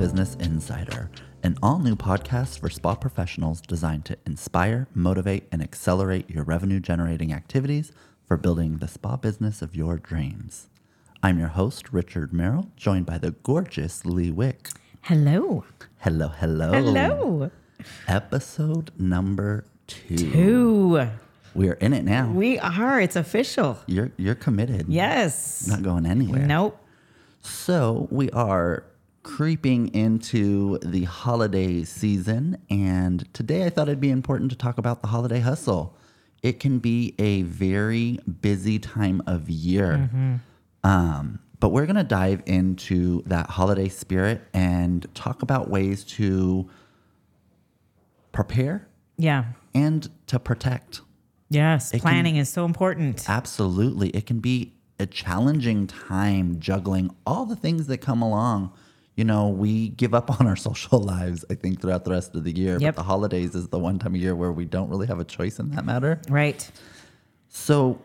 Business Insider, an all new podcast for spa professionals designed to inspire, motivate, and accelerate your revenue generating activities for building the spa business of your dreams. I'm your host, Richard Merrill, joined by the gorgeous Lee Wick. Hello. Hello, hello. Hello. Episode number two. Two. We're in it now. We are. It's official. You're you're committed. Yes. Not going anywhere. Nope. So we are creeping into the holiday season, and today I thought it'd be important to talk about the holiday hustle. It can be a very busy time of year. Um, but we're going to dive into that holiday spirit and talk about ways to prepare Yeah. and to protect. Yes. can- Planning is so important. Absolutely. It can be a challenging time juggling all the things that come along. You know, we give up on our social lives, I think, throughout the rest of the year. Yep. But the holidays is the one time of year where we don't really have a choice in that matter. Right. So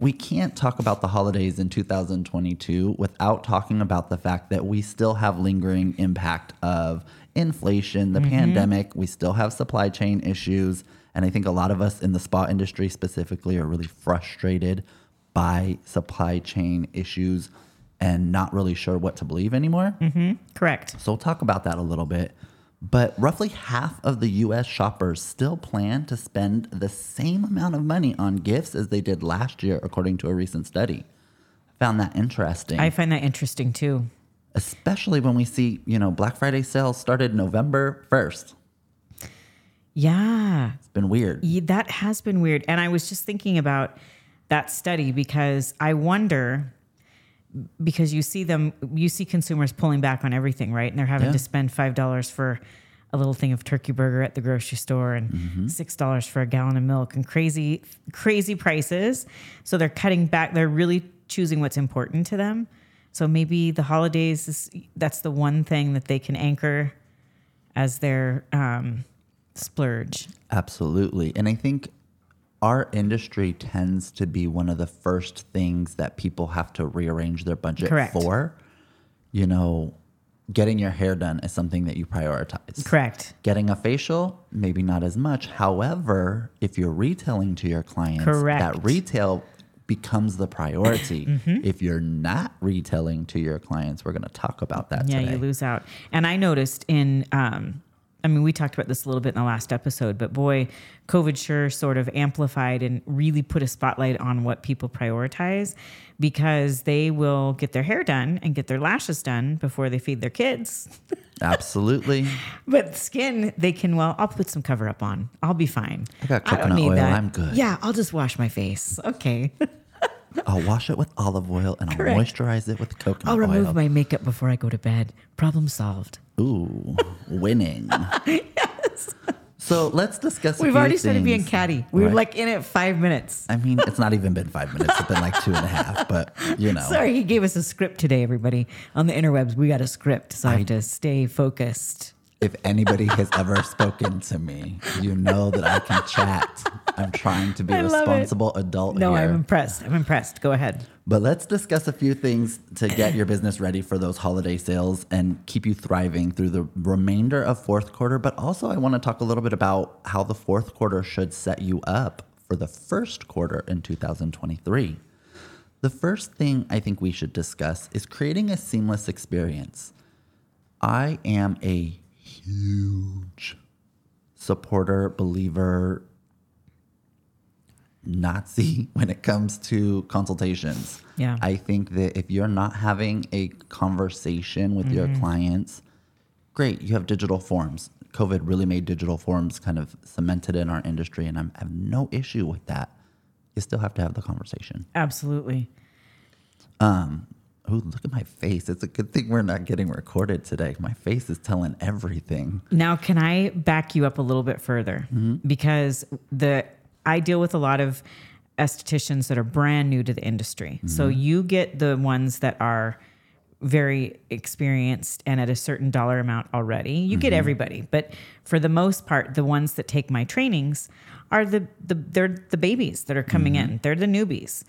we can't talk about the holidays in 2022 without talking about the fact that we still have lingering impact of inflation, the mm-hmm. pandemic, we still have supply chain issues, and I think a lot of us in the spa industry specifically are really frustrated by supply chain issues and not really sure what to believe anymore. Mm-hmm. Correct. So we'll talk about that a little bit. But roughly half of the US shoppers still plan to spend the same amount of money on gifts as they did last year, according to a recent study. I found that interesting, I find that interesting too. especially when we see, you know, Black Friday sales started November 1st. Yeah. It's been weird. That has been weird. And I was just thinking about that study because I wonder because you see them you see consumers pulling back on everything, right? And they're having Yeah. to spend five dollars for a little thing of turkey burger at the grocery store and Mm-hmm. six dollars for a gallon of milk and crazy crazy prices. So they're cutting back, they're really choosing what's important to them. So maybe the holidays is that's the one thing that they can anchor as their um, splurge. Absolutely. And I think our industry tends to be one of the first things that people have to rearrange their budget Correct. for. You know, getting your hair done is something that you prioritize. Correct. Getting a facial, maybe not as much. However, if you're retailing to your clients, Correct. that retail becomes the priority. Mm-hmm. If you're not retailing to your clients, we're going to talk about that Yeah, today. you lose out. And I noticed in, um, I mean, we talked about this a little bit in the last episode, but boy, COVID sure sort of amplified and really put a spotlight on what people prioritize because they will get their hair done and get their lashes done before they feed their kids. Absolutely. But skin, they can, well, I'll put some cover up on. I'll be fine. I got don't coconut need oil. that. I'm good. Yeah, I'll just wash my face. Okay. I'll wash it with olive oil and I'll moisturize it with coconut oil. I'll remove oil. my makeup before I go to bed. Problem solved. Ooh, winning. yes. So let's discuss. We've already started being things. catty. We were Right. like in it five minutes. I mean, it's not even been five minutes. It's been like two and a half, but you know. Sorry, he gave us a script today, everybody. On the interwebs, we got a script, so I, have to stay focused. If anybody has ever spoken to me, you know that I can chat. I'm trying to be a love it. responsible adult No, here. I'm impressed. I'm impressed. Go ahead. But let's discuss a few things to get your business ready for those holiday sales and keep you thriving through the remainder of fourth quarter. But also, I want to talk a little bit about how the fourth quarter should set you up for the first quarter in 2023. The first thing I think we should discuss is creating a seamless experience. I am a huge supporter, believer, Nazi when it comes to consultations. Yeah. I think that if you're not having a conversation with your mm-hmm. clients, great, you have digital forms. COVID really made digital forms kind of cemented in our industry, and I'm, I have no issue with that. You still have to have the conversation. Absolutely. Um, Oh, look at my face. It's a good thing we're not getting recorded today. My face is telling everything. Now, can I back you up a little bit further? Mm-hmm. Because the I deal with a lot of estheticians that are brand new to the industry. So mm-hmm. you get the ones that are very experienced and at a certain dollar amount already. You get mm-hmm. everybody, but for the most part, the ones that take my trainings are the, the they're the babies that are coming in. They're the newbies.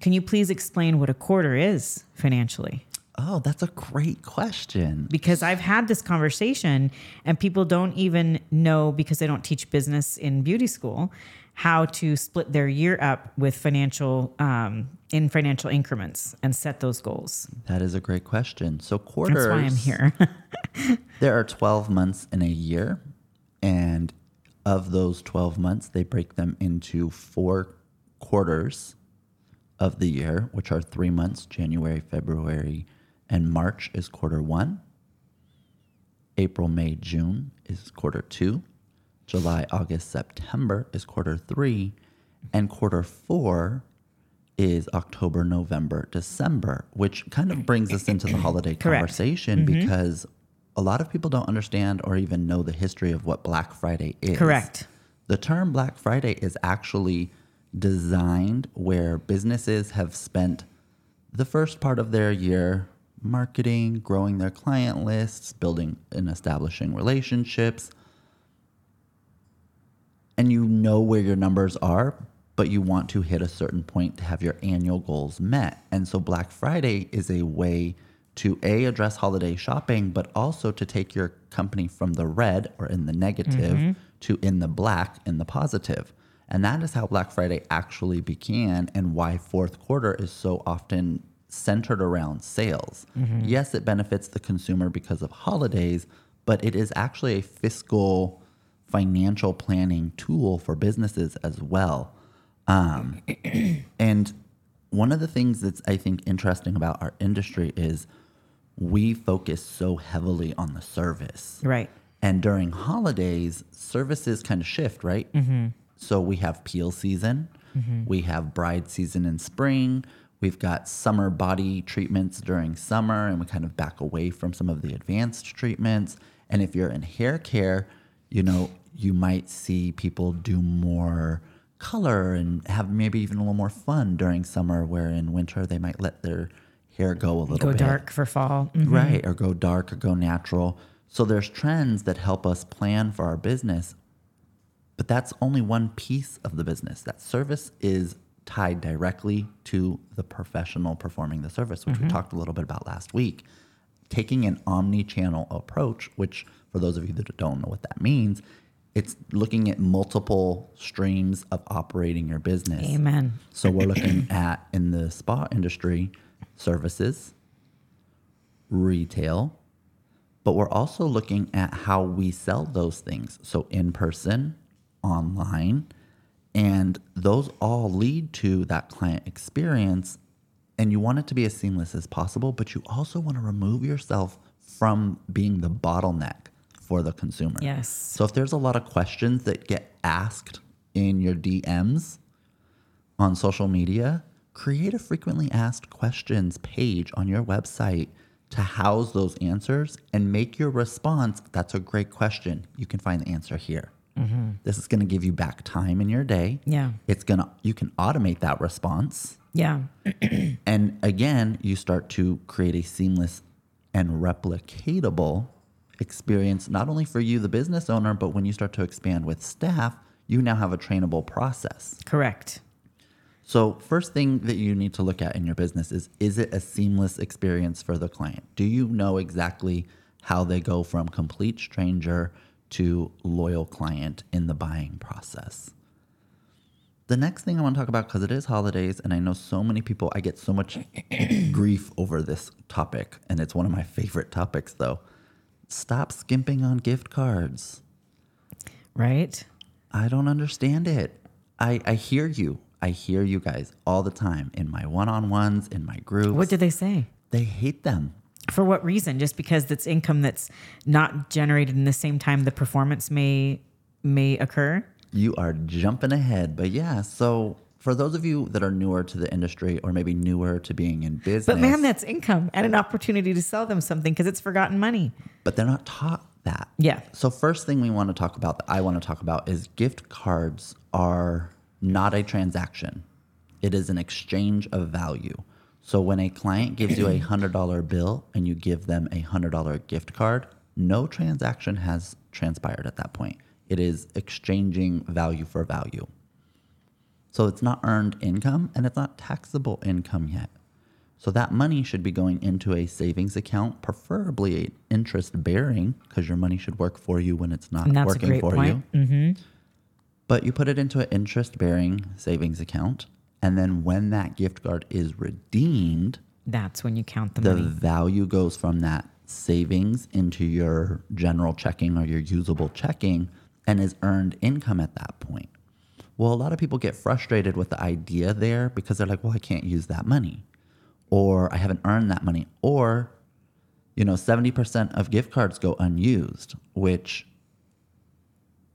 Can you please explain what a quarter is financially? Oh, that's a great question. because I've had this conversation and people don't even know because they don't teach business in beauty school how to split their year up with financial um, in financial increments and set those goals. That is a great question. So quarters. That's why I'm here. There are 12 months in a year, and of those 12 months, they break them into four quarters of the year, which are three months January, February, and March is quarter one. April, May, June is quarter two. July, August, September is quarter three. And quarter four is October, November, December, which kind of brings us into the holiday conversation mm-hmm. because a lot of people don't understand or even know the history of what Black Friday is. Correct. The term Black Friday is actually designed where businesses have spent the first part of their year marketing, growing their client lists, building and establishing relationships. And you know where your numbers are, but you want to hit a certain point to have your annual goals met. And so Black Friday is a way to A, address holiday shopping, but also to take your company from the red or in the negative mm-hmm. to in the black in the positive. And that is how Black Friday actually began and why fourth quarter is so often centered around sales. Yes, it benefits the consumer because of holidays, but it is actually a fiscal financial planning tool for businesses as well. Um, and one of the things that's I think interesting about our industry is we focus so heavily on the service. Right. And during holidays, services kind of shift, right? So we have peel season, we have bride season in spring, we've got summer body treatments during summer, and we kind of back away from some of the advanced treatments. And if you're in hair care, you know, you might see people do more color and have maybe even a little more fun during summer, where in winter they might let their hair go a little Go bit. dark for fall. Mhm. Right, or go dark or go natural. So there's trends that help us plan for our business, but that's only one piece of the business. That service is tied directly to the professional performing the service, which we mm-hmm. talked a little bit about last week. Taking an omni-channel approach, which for those of you that don't know what that means, it's looking at multiple streams of operating your business. Amen. So we're looking at in the spa industry, services, retail, but we're also looking at how we sell those things. So in person, online, and those all lead to that client experience. And you want it to be as seamless as possible, but you also want to remove yourself from being the bottleneck for the consumer. Yes. So if there's a lot of questions that get asked in your DMs on social media, create a frequently asked questions page on your website to house those answers and make your response that's a great question. You can find the answer here. Mm-hmm. This is going to give you back time in your day. Yeah. It's going to you can automate that response. Yeah. And again, you start to create a seamless and replicatable experience, not only for you, the business owner, but when you start to expand with staff, you now have a trainable process. Correct. So, first thing that you need to look at in your business is is it a seamless experience for the client? Do you know exactly how they go from complete stranger to loyal client in the buying process? The next thing I want to talk about, because it is holidays, and I know so many people, I get so much grief over this topic, and it's one of my favorite topics though. Stop skimping on gift cards. Right. I don't understand it. I, I hear you. I hear you guys all the time in my one on ones, in my groups. What do they say? they hate them. For what reason? Just because that's income that's not generated in the same time the performance may may occur. You are jumping ahead. But yeah, so for those of you that are newer to the industry or maybe newer to being in business, But man, that's income and an opportunity to sell them something because it's forgotten money. but they're not taught that. Yeah. So first thing we want to talk about that I want to talk about is gift cards are not a transaction. It is an exchange of value. So when a client gives you a $100 bill and you give them a $100 gift card, no transaction has transpired at that point. It is exchanging value for value. So it's not earned income and it's not taxable income yet. So that money should be going into a savings account, preferably interest bearing, because your money should work for you when it's not And that's a working great for point. you. Mm-hmm. But you put it into an interest bearing savings account. And then when that gift card is redeemed, That's when you count the, the money. The value goes from that savings into your general checking or your usable checking and is earned income at that point. Well, a lot of people get frustrated with the idea there because they're like, well, I can't use that money, or I haven't earned that money, or, you know, 70% of gift cards go unused, which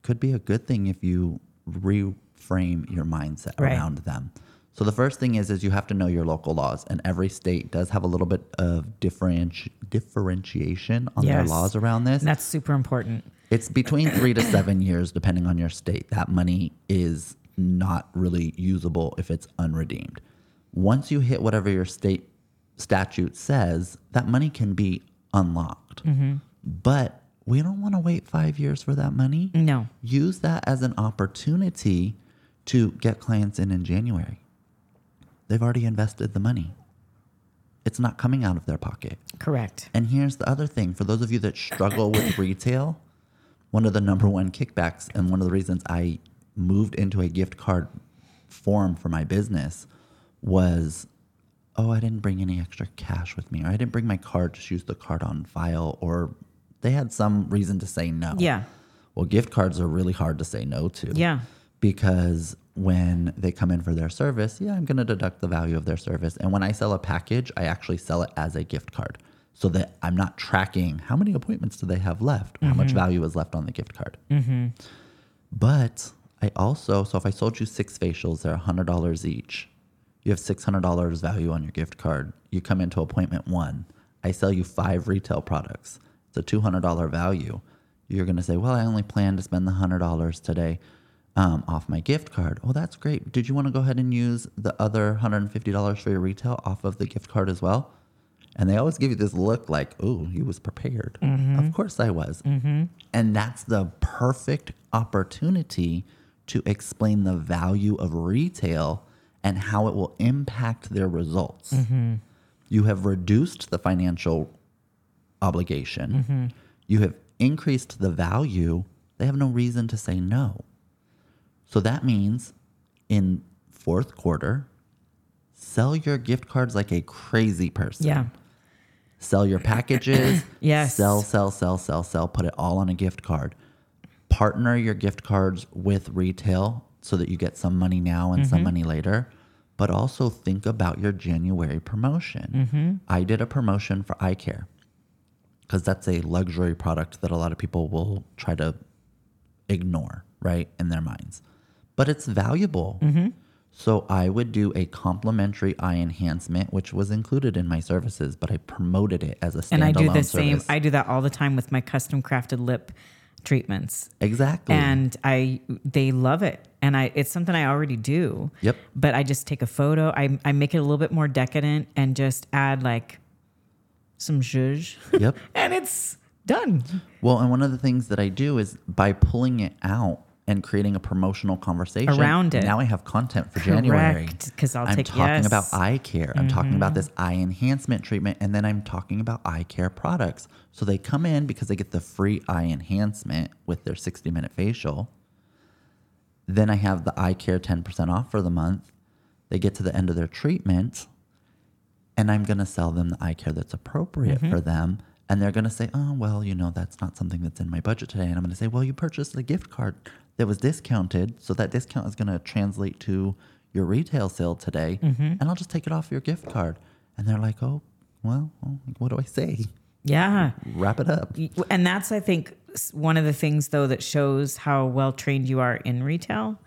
could be a good thing if you reframe your mindset Right. around them. So the first thing is is you have to know your local laws, and every state does have a little bit of differenti- differentiation on their laws around this. And that's super important. It's between three to seven years, depending on your state. That money is not really usable if it's unredeemed. Once you hit whatever your state statute says, that money can be unlocked. Mm-hmm. But we don't want to wait five years for that money. No. Use that as an opportunity to get clients in in January. They've already invested the money. It's not coming out of their pocket. Correct. And here's the other thing for those of you that struggle with retail, one of the number one kickbacks and one of the reasons I moved into a gift card form for my business was oh, I didn't bring any extra cash with me, or I didn't bring my card, just use the card on file, or they had some reason to say no. Yeah. Well, gift cards are really hard to say no to Yeah. Because when they come in for their service, yeah, I'm going to deduct the value of their service. And when I sell a package, I actually sell it as a gift card so that I'm not tracking how many appointments do they have left, or how much mm-hmm. value is left on the gift card. Mm-hmm. But I also, so if I sold you six facials, they're $100 each. You have $600 value on your gift card. You come into appointment one. I sell you five retail products. It's a $200 value. You're going to say, well, I only plan to spend the $100 today um, off my gift card. Oh, that's great. Did you want to go ahead and use the other $150 for your retail off of the gift card as well? And they always give you this look like, oh, he was prepared. Mm-hmm. Of course I was. Mm-hmm. And that's the perfect opportunity to explain the value of retail and how it will impact their results. Mm-hmm. You have reduced the financial obligation, you have increased the value. They have no reason to say no. So that means in fourth quarter, sell your gift cards like a crazy person Yeah. sell your packages. Yes. Sell, sell, sell, sell, sell. Put it all on a gift card. Partner your gift cards with retail so that you get some money now and some mm-hmm. money later. But also think about your January promotion. Mm-hmm. I did a promotion for eye care because that's a luxury product that a lot of people will try to ignore, right, in their minds. But it's valuable. Mm-hmm. So I would do a complimentary eye enhancement, which was included in my services, but I promoted it as a standalone And I do the service. same. I do that all the time with my custom crafted lip treatments. exactly. and I they love it. And I it's something I already do. Yep. But I just take a photo. I I make it a little bit more decadent and just add like some zhuzh. yep. and it's done. Well, and one of the things that I do is by pulling it out and creating a promotional conversation Around it. Now I have content for January. Correct, 'cause I'll I'm take- talking about yes. Mm-hmm. eye care. I'm talking about this eye enhancement treatment, and then I'm talking about eye care products. So they come in because they get the free eye enhancement with their 60 minute facial. Then I have the eye care 10% off for the month. They get to the end of their treatment, and I'm going to sell them the eye care that's appropriate Mm-hmm. for them. And they're going to say, oh, well, you know, that's not something that's in my budget today. And I'm going to say, well, you purchased a gift card that was discounted. So that discount is going to translate to your retail sale today. Mm-hmm. And I'll just take it off your gift card. And they're like, oh, well, what do I say? Yeah. Wrap it up. And that's I think one of the things though that shows how well trained you are in retail.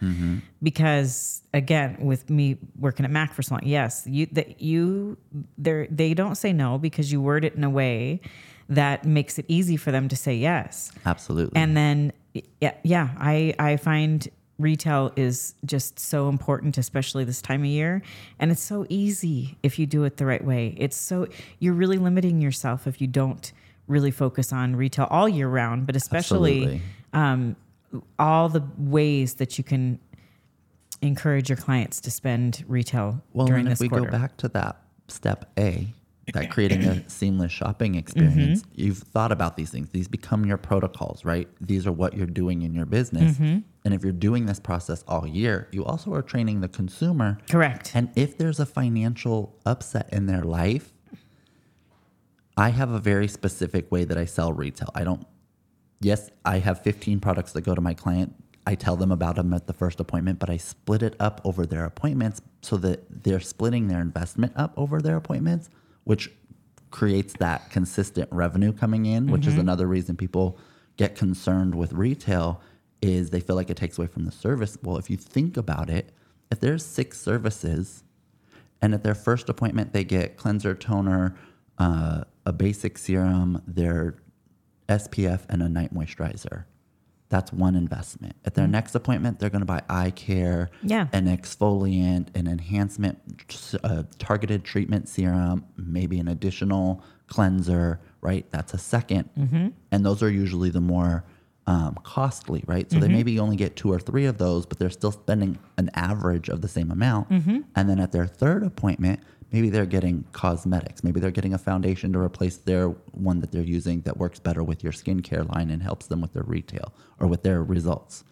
Because again, with me working at Mac for so long, yes, you that you they they don't say no because you word it in a way that makes it easy for them to say yes. Absolutely. And then yeah, yeah, I I find retail is just so important especially this time of year and it's so easy if you do it the right way. It's so you're really limiting yourself if you don't really focus on retail all year round, but especially Absolutely. Um, all the ways that you can encourage your clients to spend retail Well, during and if we quarter. go back to that step A, that creating a seamless shopping experience, mm-hmm. you've thought about these things. These become your protocols, right? These are what you're doing in your business. Mm-hmm. And if you're doing this process all year, you also are training the consumer. Correct. And if there's a financial upset in their life, I have a very specific way that I sell retail. I don't, yes, I have 15 products that go to my client. I tell them about them at the first appointment, but I split it up over their appointments so that they're splitting their investment up over their appointments, which creates that consistent revenue coming in, which is another reason people get concerned with retail is they feel like it takes away from the service. Well, if you think about it, if there's six services and at their first appointment they get cleanser, toner, uh, a basic serum, their SPF, and a night moisturizer. That's one investment. At their next appointment, they're going to buy eye care, Yeah. an exfoliant, an enhancement, uh, targeted treatment serum, maybe an additional cleanser, right? That's a 2nd And those are usually the more um, costly, right? So they maybe only get two or three of those, but they're still spending an average of the same amount. And then at their third appointment, maybe they're getting cosmetics. Maybe they're getting a foundation to replace their one that they're using that works better with your skincare line and helps them with their retail or with their results.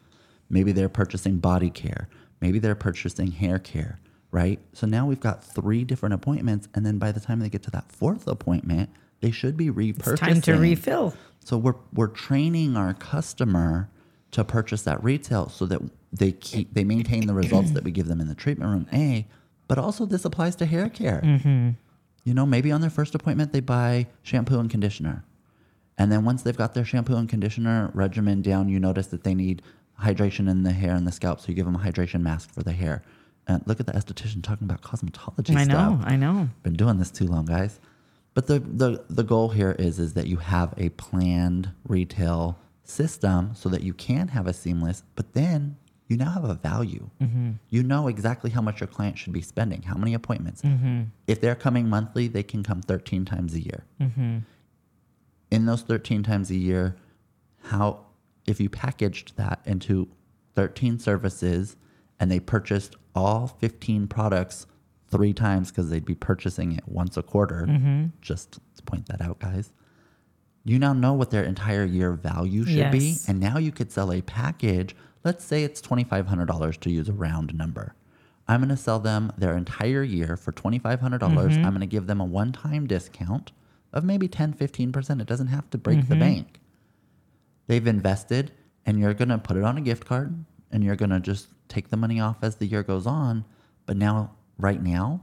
Maybe they're purchasing body care. Maybe they're purchasing hair care, right? So now we've got three different appointments. And then by the time they get to that fourth appointment, they should be repurchasing. It's time to refill. So we're we're training our customer to purchase that retail so that they keep they maintain the results that we give them in the treatment room. A, but also this applies to hair care. Mm-hmm. You know, maybe on their first appointment they buy shampoo and conditioner, and then once they've got their shampoo and conditioner regimen down, you notice that they need hydration in the hair and the scalp, so you give them a hydration mask for the hair. And look at the esthetician talking about cosmetology I stuff know. I know. been doing this too long, guys. But the, the the goal here is is that you have a planned retail system so that you can have a seamless, but then you now have a value. Mm-hmm. You know exactly how much your client should be spending, how many appointments. Mm-hmm. If they're coming monthly, they can come 13 times a year. Mm-hmm. In those 13 times a year, how if you packaged that into 13 services and they purchased all 15 products three times because they'd be purchasing it once a quarter just to point that out guys you now know what their entire year value should be and now you could sell a package let's say it's $2500 to use a round number. I'm going to sell them their entire year for $2500. Mm-hmm. I'm going to give them a one-time discount of maybe 10 15% it doesn't have to break the mm-hmm. bank. They've invested and you're going to put it on a gift card and you're going to just take the money off as the year goes on. But now right now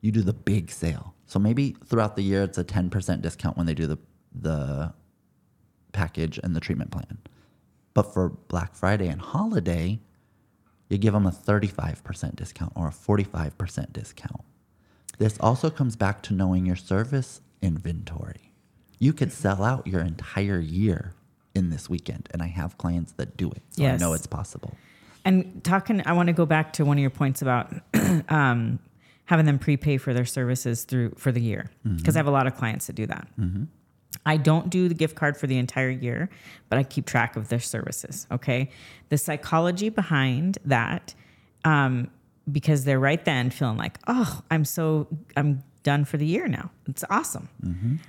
you do the big sale. So maybe throughout the year it's a 10% discount when they do the the package and the treatment plan but for black friday and holiday you give them a 35% discount or a 45% discount this also comes back to knowing your service inventory. You could sell out your entire year in this weekend, and I have clients that do it. So I know it's possible. And talking, I want to go back to one of your points about um, having them prepay for their services through for the year, because I have a lot of clients that do that. I don't do the gift card for the entire year, but I keep track of their services. Okay, the psychology behind that, um, because they're right then feeling like, oh, I'm so I'm done for the year now. It's awesome.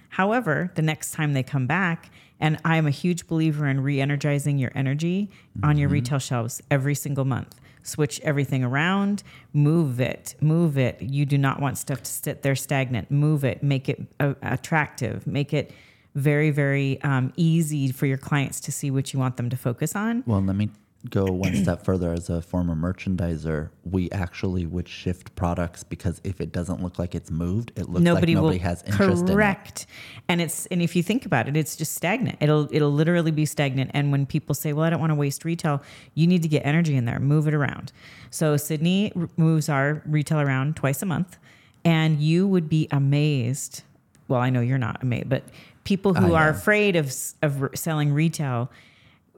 However, the next time they come back, and I'm a huge believer in re-energizing your energy on your retail shelves every single month. Switch everything around, move it, move it. You do not want stuff to sit there stagnant. Move it, make it uh, attractive, make it very, very um, easy for your clients to see what you want them to focus on. Well, let me go one step further. As a former merchandiser, we actually would shift products because if it doesn't look like it's moved, it looks nobody like nobody has interest in it. correct and it's and if you think about it it's just stagnant it'll it'll literally be stagnant and when people say well i don't want to waste retail you need to get energy in there move it around so sydney moves our retail around twice a month and you would be amazed well i know you're not amazed but people who I are afraid of of selling retail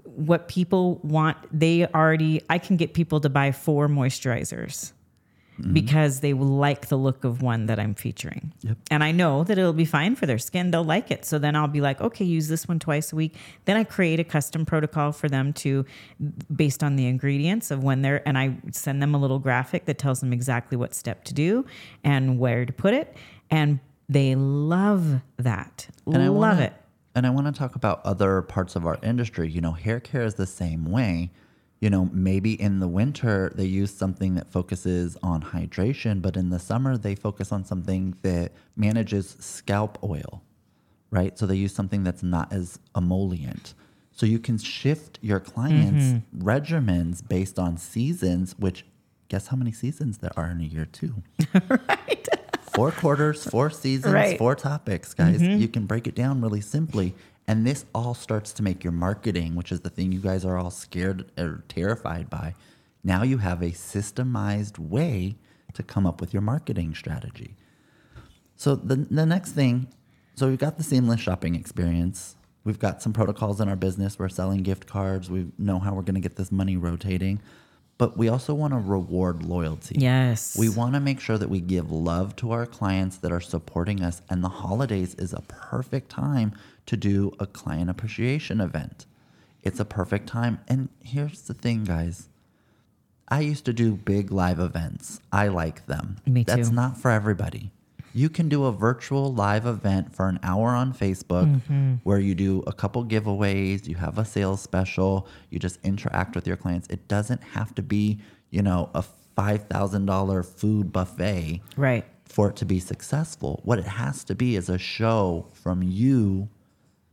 what people want they already i can get people to buy four moisturizers mm-hmm. because they will like the look of one that I'm featuring. Yep. And I know that it'll be fine for their skin. They'll like it. So then I'll be like, okay, use this one twice a week. Then I create a custom protocol for them to, based on the ingredients of when they're, and I send them a little graphic that tells them exactly what step to do and where to put it. And they love that. And I love wanna, it. And I want to talk about other parts of our industry. You know, hair care is the same way. You know, maybe in the winter they use something that focuses on hydration, but in the summer they focus on something that manages scalp oil, right? So they use something that's not as emollient. So you can shift your clients' mm-hmm. regimens based on seasons, which guess how many seasons there are in a year, too? right. Four quarters, four seasons, Right. Mm-hmm. four topics, guys. You can break it down really simply. And this all starts to make your marketing, which is the thing you guys are all scared or terrified by. Now you have a systemized way to come up with your marketing strategy. So the, the next thing, so we've got the seamless shopping experience. We've got some protocols in our business. We're selling gift cards. We know how we're going to get this money rotating. But we also want to reward loyalty. Yes. We want to make sure that we give love to our clients that are supporting us. And the holidays is a perfect time to do a client appreciation event. It's a perfect time. And here's the thing, guys I used to do big live events, I like them. Me too. That's not for everybody. You can do a virtual live event for an hour on Facebook Mm-hmm. where you do a couple giveaways, you have a sales special, you just interact with your clients. It doesn't have to be, you know, a $5,000 food buffet right. for it to be successful. What it has to be is a show from you,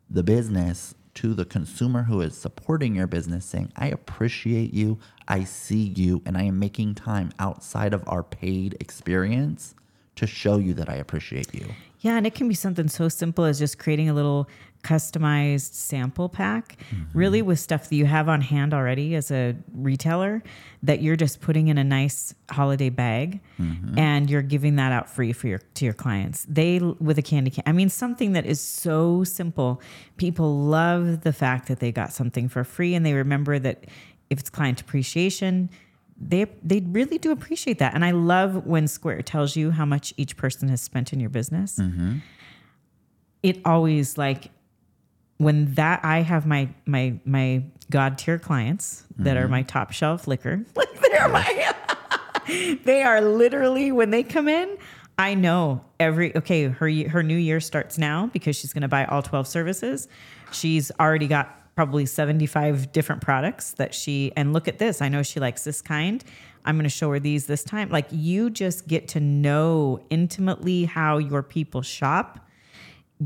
the business, to the consumer who is supporting your business saying, I appreciate you, I see you, and I am making time outside of our paid experience to show you that I appreciate you. Yeah, and it can be something so simple as just creating a little customized sample pack, mm-hmm. really with stuff that you have on hand already as a retailer that you're just putting in a nice holiday bag mm-hmm. and you're giving that out free for your to your clients. They with a candy can. I mean something that is so simple. People love the fact that they got something for free and they remember that if it's client appreciation, they they really do appreciate that. And I love when Square tells you how much each person has spent in your business. Mm-hmm. It always like when that I have my my my god tier clients that are mm-hmm. my top shelf liquor. Like they're my they are literally when they come in, I know every okay, her her new year starts now because she's going to buy all 12 services. She's already got probably 75 different products that she and look at this. I know she likes this kind. I'm going to show her these this time. Like you just get to know intimately how your people shop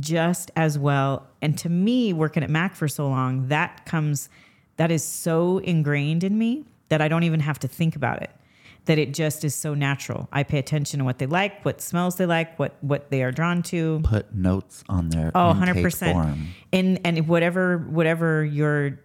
just as well. And to me, working at Mac for so long, that comes, that is so ingrained in me that I don't even have to think about it. That it just is so natural. I pay attention to what they like, what smells they like, what what they are drawn to. Put notes on their Oh, 100%. form. And and whatever whatever your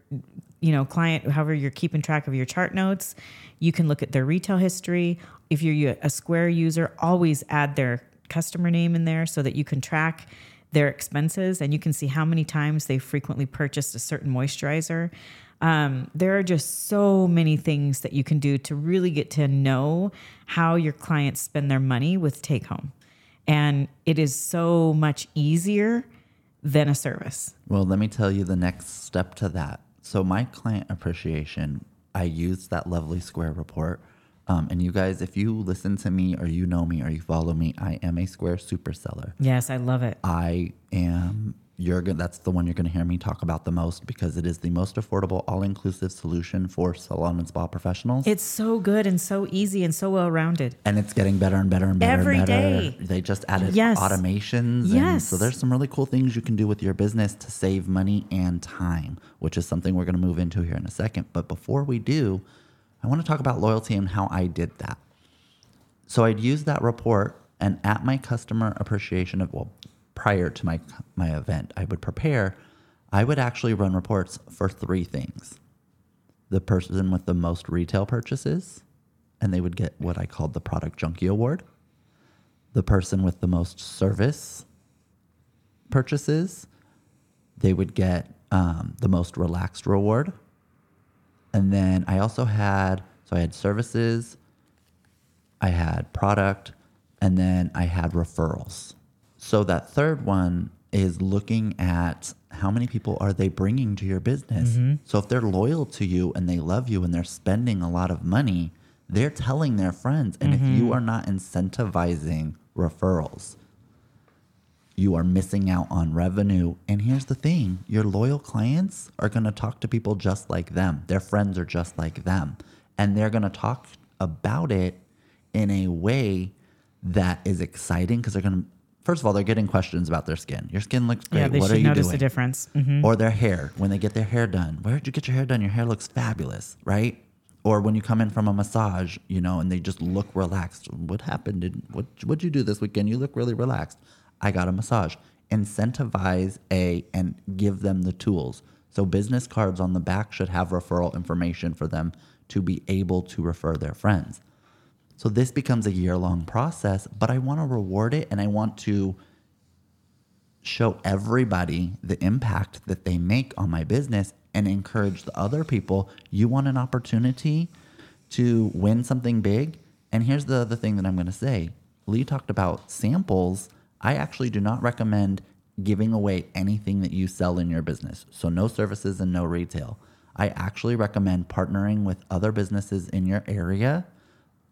you know client however you're keeping track of your chart notes, you can look at their retail history. If you're a Square user, always add their customer name in there so that you can track their expenses and you can see how many times they frequently purchased a certain moisturizer. Um, there are just so many things that you can do to really get to know how your clients spend their money with take home. And it is so much easier than a service. Well, let me tell you the next step to that. So, my client appreciation, I used that lovely Square report. Um, and you guys, if you listen to me or you know me or you follow me, I am a Square super seller. Yes, I love it. I am you're gonna that's the one you're gonna hear me talk about the most because it is the most affordable, all-inclusive solution for salon and spa professionals. It's so good and so easy and so well rounded. and it's getting better and better and better Every and better. day. They just added Yes. automations. And Yes. so there's some really cool things you can do with your business to save money and time, which is something we're going to move into here in a second. But before we do, I want to talk about loyalty and how I did that. So I'd use that report and at my customer appreciation of well, prior to my my event, I would prepare, I would actually run reports for three things. The person with the most retail purchases, and they would get what I called the product junkie award. The person with the most service purchases, they would get um, the most relaxed reward. And then I also had, so I had services, I had product, and then I had referrals. So that third one is looking at how many people are they bringing to your business. Mm-hmm. So if they're loyal to you and they love you and they're spending a lot of money, they're telling their friends. And if you mm-hmm. are not incentivizing referrals, you are missing out on revenue. And here's the thing your loyal clients are going to talk to people just like them, their friends are just like them. And they're going to talk about it in a way that is exciting because they're going to, first of all, they're getting questions about their skin. Your skin looks great. Yeah, they what are should you notice doing? the difference. Mhm. Or their hair when they get their hair done. Where did you get your hair done? Your hair looks fabulous, right? Or when you come in from a massage, you know, and they just look relaxed. What happened? Did what what'd you do this weekend? You look really relaxed. I got a massage. Incentivize a and give them the tools. So business cards on the back should have referral information for them to be able to refer their friends. So this becomes a year long process, but I want to reward it and I want to show everybody the impact that they make on my business and encourage the other people. You want an opportunity to win something big? And here's the other thing that I'm going to say Lee talked about samples. I actually do not recommend giving away anything that you sell in your business. So, no services and no retail. I actually recommend partnering with other businesses in your area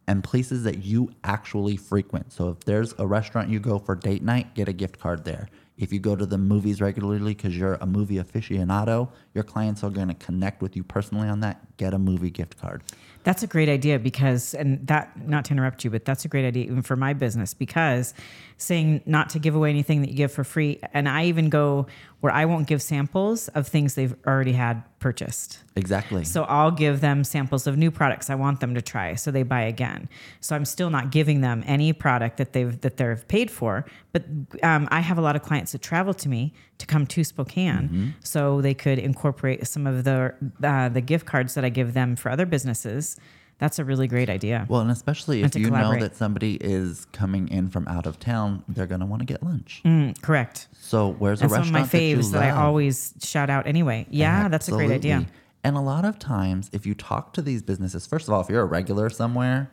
and places that you actually frequent. So if there's a restaurant you go for date night, get a gift card there. If you go to the movies regularly because you're a movie aficionado, your clients are going to connect with you personally on that. Get a movie gift card. That's a great idea because, and that, not to interrupt you, but that's a great idea even for my business because saying not to give away anything that you give for free. And I even go where I won't give samples of things they've already had purchased. Exactly. So I'll give them samples of new products I want them to try so they buy again. So I'm still not giving them any product that they've that they've paid for, but um, I have a lot of clients that travel to me to come to Spokane so they could incorporate some of the uh, the gift cards that I give them for other businesses. That's a really great idea. well, and especially if you know that somebody is coming in from out of town, they're going to want to get lunch. Mm, correct. So where's a That's one of restaurant my that you faves that, I always shout out anyway. Yeah, that's a great idea. And a lot of times, if you talk to these businesses, first of all, if you're a regular somewhere,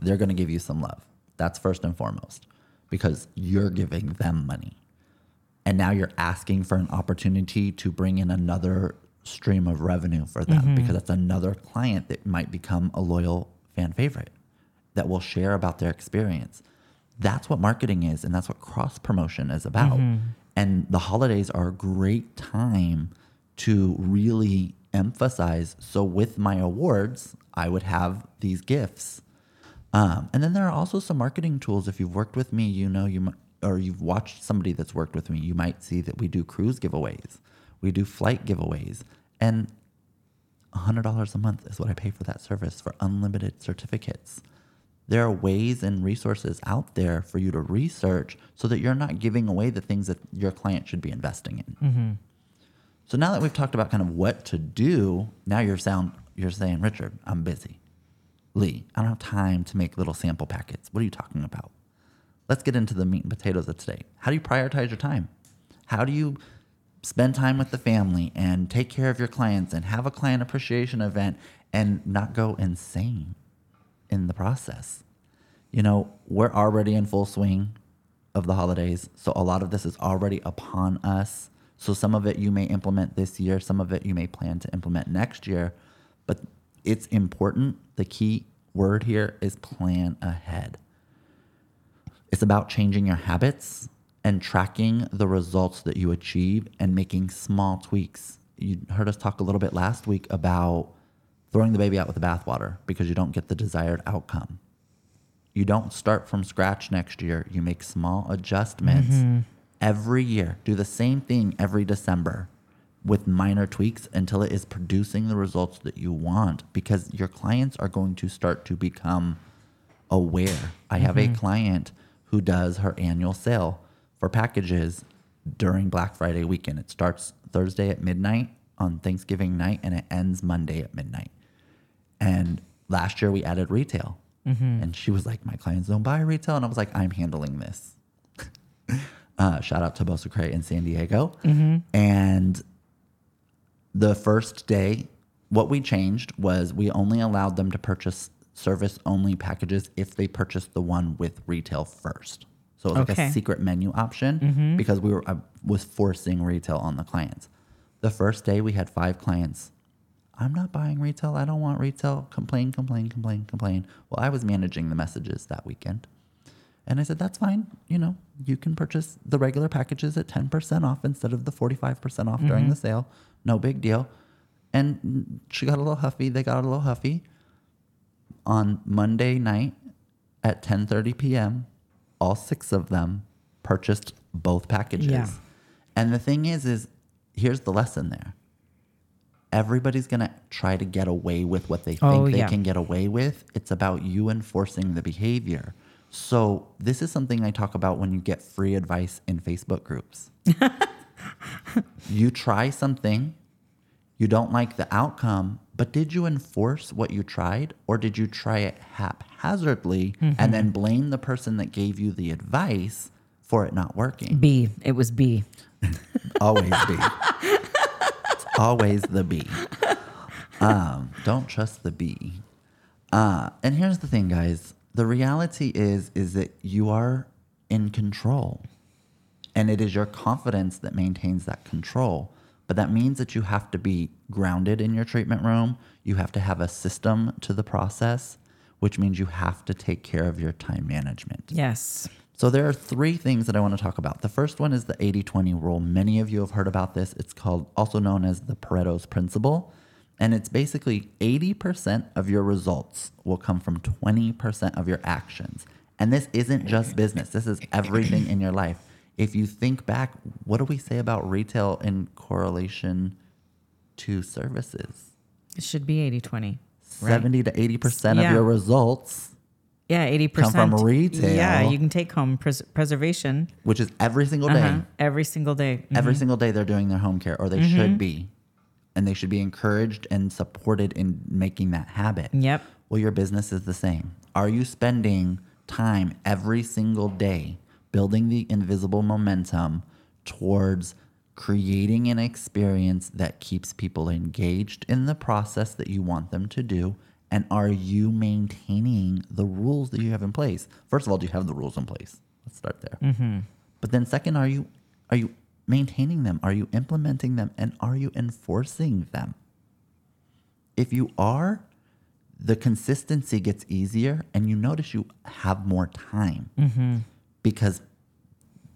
they're going to give you some love. That's first and foremost because you're giving them money. And now you're asking for an opportunity to bring in another stream of revenue for them Mm-hmm. because that's another client that might become a loyal fan favorite that will share about their experience. That's what marketing is, and that's what cross promotion is about. And the holidays are a great time to really emphasize. So, with my awards, I would have these gifts. Um, and then there are also some marketing tools. If you've worked with me, you know you or you've watched somebody that's worked with me, you might see that we do cruise giveaways, we do flight giveaways, and $100 a month is what I pay for that service for unlimited certificates. There are ways and resources out there for you to research so that you're not giving away the things that your client should be investing in. Mm-hmm. So now that we've talked about kind of what to do, now you're sound you're saying, Richard, I'm busy. Lee, I don't have time to make little sample packets. What are you talking about? Let's get into the meat and potatoes of today. How do you prioritize your time? How do you spend time with the family and take care of your clients and have a client appreciation event and not go insane in the process? You know, we're already in full swing of the holidays. So a lot of this is already upon us. So some of it you may implement this year, some of it you may plan to implement next year. But it's important. The key word here is plan ahead. It's about changing your habits and tracking the results that you achieve and making small tweaks. You heard us talk a little bit last week about throwing the baby out with the bathwater because you don't get the desired outcome. You don't start from scratch next year. You make small adjustments mm-hmm. every year. Do the same thing every December with minor tweaks until it is producing the results that you want because your clients are going to start to become aware. I have a mm-hmm. client who does her annual sale for packages during Black Friday weekend. It starts Thursday at midnight on Thanksgiving night and it ends Monday at midnight. And last year we added retail. And she was like, My clients don't buy retail. And I was like, I'm handling this. uh, shout out to Bosa Cray in San Diego. And the first day, what we changed was we only allowed them to purchase service only packages if they purchased the one with retail first. So it was like a secret menu option mm-hmm. because we were I was forcing retail on the clients. The first day we had five clients. I'm not buying retail. I don't want retail. Complain, complain, complain, complain. Well, I was managing the messages that weekend. And I said, that's fine. You know, you can purchase the regular packages at 10% off instead of the 45% off during mm-hmm. the sale. No big deal. And she got a little huffy. They got a little huffy. On Monday night at 10:30 p.m., all six of them purchased both packages. Yeah. And the thing is is here's the lesson there. Everybody's going to try to get away with what they oh, think Oh, they yeah. can get away with. It's about you enforcing the behavior. So, this is something I talk about when you get free advice in Facebook groups. you try something, you don't like the outcome, but did you enforce what you tried or did you try it haphazardly and then blame the person that gave you the advice for it not working? B. It was B. Always B. It's always the B. Um, don't trust the B. Uh, and here's the thing, guys. The reality is is that you are in control. And it is your confidence that maintains that control. But that means that you have to be grounded in your treatment room. You have to have a system to the process, which means you have to take care of your time management. Yes. So there are three things that I want to talk about. The first one is the 80-20 rule. Many of you have heard about this. It's called also known as the Pareto's principle. And it's basically 80% of your results will come from 20% of your actions. And this isn't just business. This is everything in your life. If you think back, what do we say about retail in correlation to services? It should be 80 20. 70 to 80% Yeah. of your results, Yeah, 80%. Come from retail. Yeah, you can take home pres- preservation which is every single day. uh-huh, every single day. Mhm. Every single day they're doing their home care, or they should be. And they should be encouraged and supported in making that habit. Yep. Well, your business is the same. Are you spending time every single day building the invisible momentum towards creating an experience that keeps people engaged in the process that you want them to do? And are you maintaining the rules that you have in place? First of all, do you have the rules in place? Let's start there. Mm-hmm. But then second, are you are you maintaining them? Are you implementing them? And are you enforcing them? If you are, the consistency gets easier and you notice you have more time mm-hmm. Because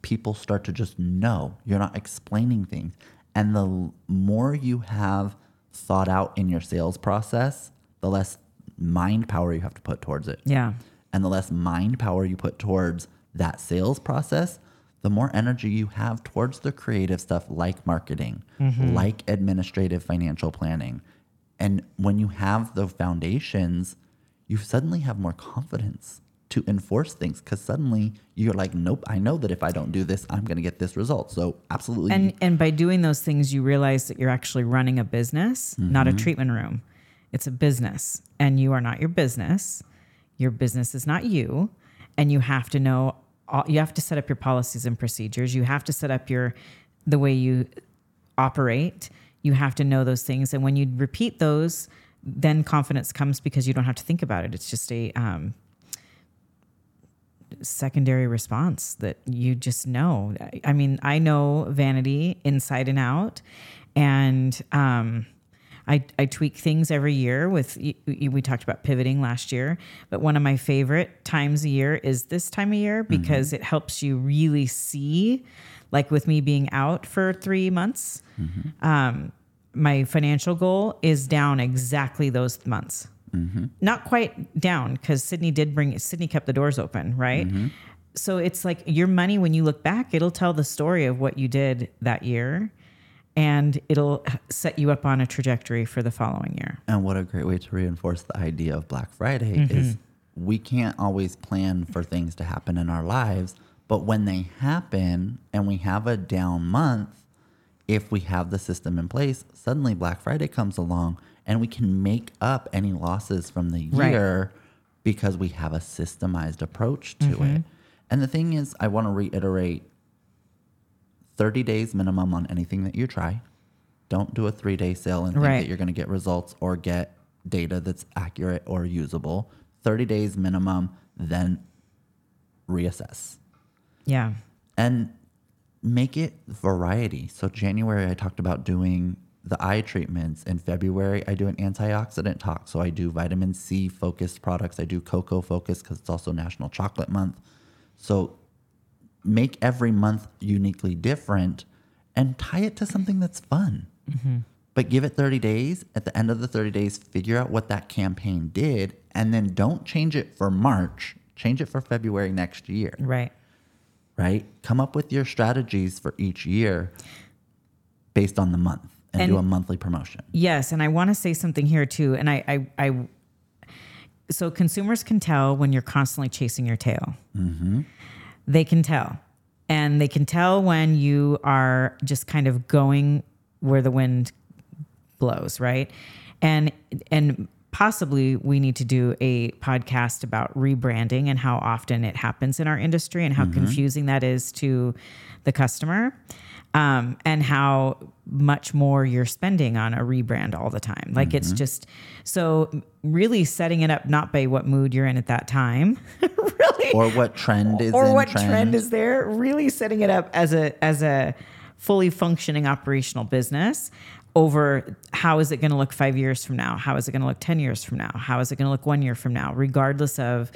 people start to just know you're not explaining things. And the more you have thought out in your sales process, the less mind power you have to put towards it Yeah. and the less mind power you put towards that sales process, the more energy you have towards the creative stuff like marketing, mm-hmm. like administrative financial planning. And when you have the foundations, you suddenly have more confidence to enforce things because suddenly you're like, nope, I know that if I don't do this, I'm going to get this result. So, absolutely. And and by doing those things, you realize that you're actually running a business, not a treatment room. It's a business, and you are not your business. Your business is not you, and you have to know. all- You have to set up your policies and procedures. You have to set up your the way you operate. You have to know those things, and when you repeat those, then confidence comes because you don't have to think about it. It's just a um, secondary response that you just know. I- mean, I know vanity inside and out, and um, I, I tweak things every year. With we talked about pivoting last year, but one of my favorite times a year is this time of year because it helps you really see. Like with me being out for three months, um, my financial goal is down exactly those months Mm-hmm. not quite down because Sydney did bring Sydney kept the doors open, right? Mm-hmm. So it's like your money when you look back, it'll tell the story of what you did that year and it'll set you up on a trajectory for the following year. And what a great way to reinforce the idea of Black Friday mm-hmm. is we can't always plan for things to happen in our lives, but when they happen and we have a down month, if we have the system in place, suddenly Black Friday comes along and we can make up any losses from the Right. year because we have a systemized approach to mm-hmm. it. And the thing is, I want to reiterate 30 days minimum on anything that you try. Don't do a three day sale and think Right. that you're going to get results or get data that's accurate or usable. 30 days minimum, then reassess. Yeah. And make it variety. So January I talked about doing the eye treatments. In February I do an antioxidant talk. So I do vitamin C focused products. I do cocoa focused because it's also National Chocolate Month. So make every month uniquely different and tie it to something that's fun. Mm-hmm. But give it 30 days. At the end of the 30 days, figure out what that campaign did and then don't change it for March. Change it for February next year Right. Right? Come up with your strategies for each year based on the month and, do a monthly promotion. Yes, and I want to say something here too. And I, I, I so consumers can tell when you're constantly chasing your tail. Mm-hmm. They can tell, and they can tell when you are just kind of going where the wind blows, right? And and possibly we need to do a podcast about rebranding and how often it happens in our industry and how confusing that is to the customer. Um, and how much more you're spending on a rebrand all the time. Like it's just so really setting it up not by what mood you're in at that time, really, Or what trend is or what trend. trend is there really setting it up as a as a fully functioning operational business over how is it going to look 5 years from now? How is it going to look 10 years from now? How is it going to look 1 year from now? Regardless of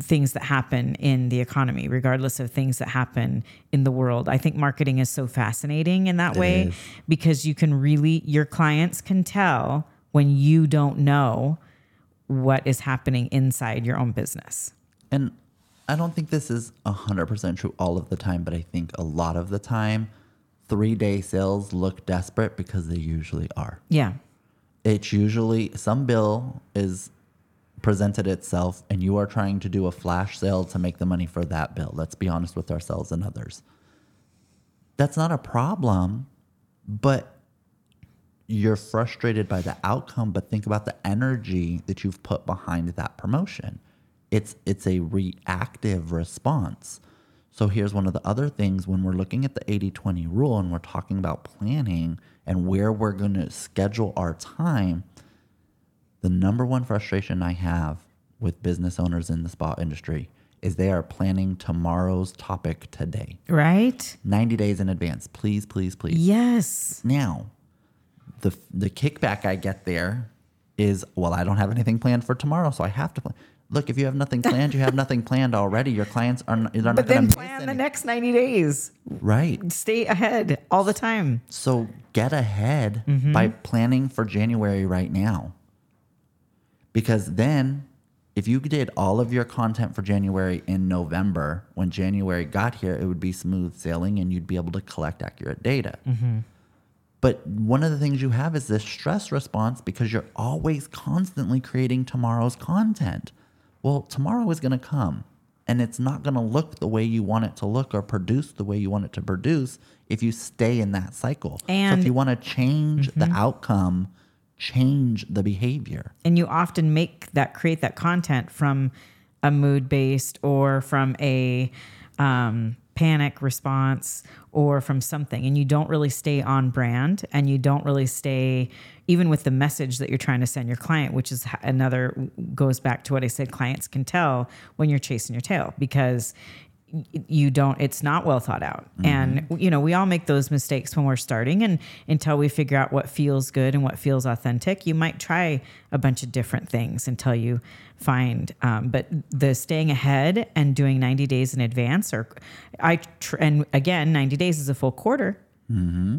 things that happen in the economy regardless of things that happen in the world. I think marketing is so fascinating in that way is. because you can really your clients can tell when you don't know what is happening inside your own business. And I don't think this is 100% true all of the time, but I think a lot of the time, three day sales look desperate because they usually are. yeah It's usually some bill is presented itself and you are trying to do a flash sale to make the money for that bill. Let's be honest with ourselves and others. That's not a problem, but you're frustrated by the outcome, but think about the energy that you've put behind that promotion. It's it's a reactive response. So here's one of the other things when we're looking at the 80-20 rule and we're talking about planning and where we're going to schedule our time, the number one frustration I have with business owners in the spa industry is they are planning tomorrow's topic today. right 90 days in advance. Please, please, please. Yes. Now, the the kickback I get there is, well, I don't have anything planned for tomorrow, so I have to plan. Look, if you have nothing planned, you have nothing planned already. Your clients are not, they're not But going then to plan the next 90 days. Right. Stay ahead all the time. So get ahead Mm-hmm. by planning for January right now. Because then, if you did all of your content for January in November, when January got here, it would be smooth sailing and you'd be able to collect accurate data. Mm-hmm. But one of the things you have is this stress response because you're always constantly creating tomorrow's content. Well, tomorrow is going to come and it's not going to look the way you want it to look or produce the way you want it to produce if you stay in that cycle. And- Mm-hmm. if you want to change the outcome, change the behavior. And you often make that, create that content from a mood based or from a um, panic response or from something. And you don't really stay on brand and you don't really stay even with the message that you're trying to send your client, which is another goes back to what I said clients can tell when you're chasing your tail because you don't it's not well thought out mm-hmm. and you know we all make those mistakes when we're starting and until we figure out what feels good and what feels authentic you might try a bunch of different things until you find um, but the staying ahead and doing 90 days in advance or i tr- and again 90 days is a full quarter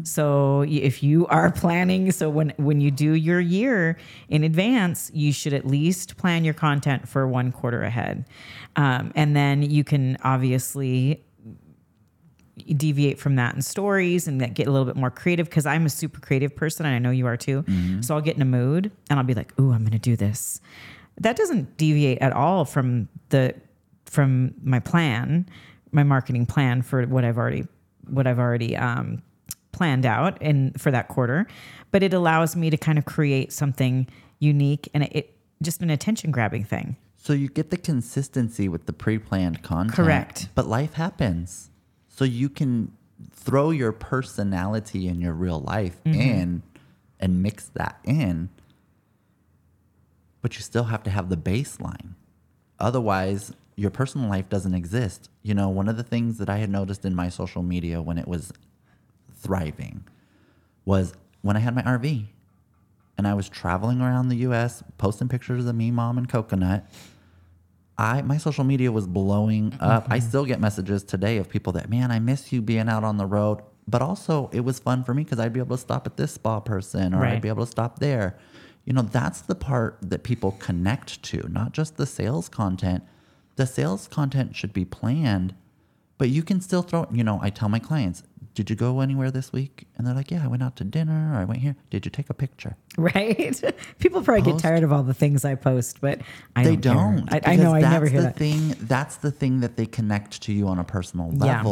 so if you are planning, so when when you do your year in advance, you should at least plan your content for one quarter ahead, um, and then you can obviously deviate from that in stories and get a little bit more creative because I'm a super creative person and I know you are too. So I'll get in a mood and I'll be like, "Ooh, I'm going to do this." That doesn't deviate at all from the from my plan, my marketing plan for what I've already what I've already um, planned out and for that quarter, but it allows me to kind of create something unique and it, it just an attention grabbing thing. So you get the consistency with the pre-planned content. Correct. But life happens. So you can throw your personality and your real life Mm-hmm. in and mix that in. But you still have to have the baseline. Otherwise, your personal life doesn't exist. You know, one of the things that I had noticed in my social media when it was thriving was when I had my RV and I was traveling around the US posting pictures of me, mom, and coconut. I my social media was blowing up. I mm-hmm. still get messages today of people that, man, I miss you being out on the road. But also it was fun for me because I'd be able to stop at this spa person or I'd be able to stop there. You know, that's the part that people connect to, not just the sales content. The sales content should be planned, but you can still throw, you know, I tell my clients, did you go anywhere this week? And they're like, yeah, I went out to dinner or I went here. Did you take a picture? Right? People probably get tired of all the things I post, but I they don't. don't. I, I know. I never hear the that. thing. That's the thing that they connect to you on a personal Yeah.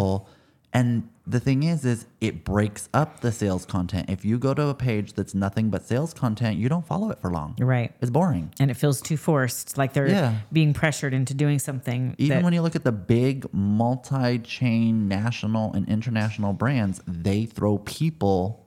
And the thing is, is it breaks up the sales content. If you go to a page that's nothing but sales content, you don't follow it for long. Right. It's boring. And it feels too forced, like they're Yeah. being pressured into doing something. Even that- when you look at the big multi-chain national and international brands, they throw people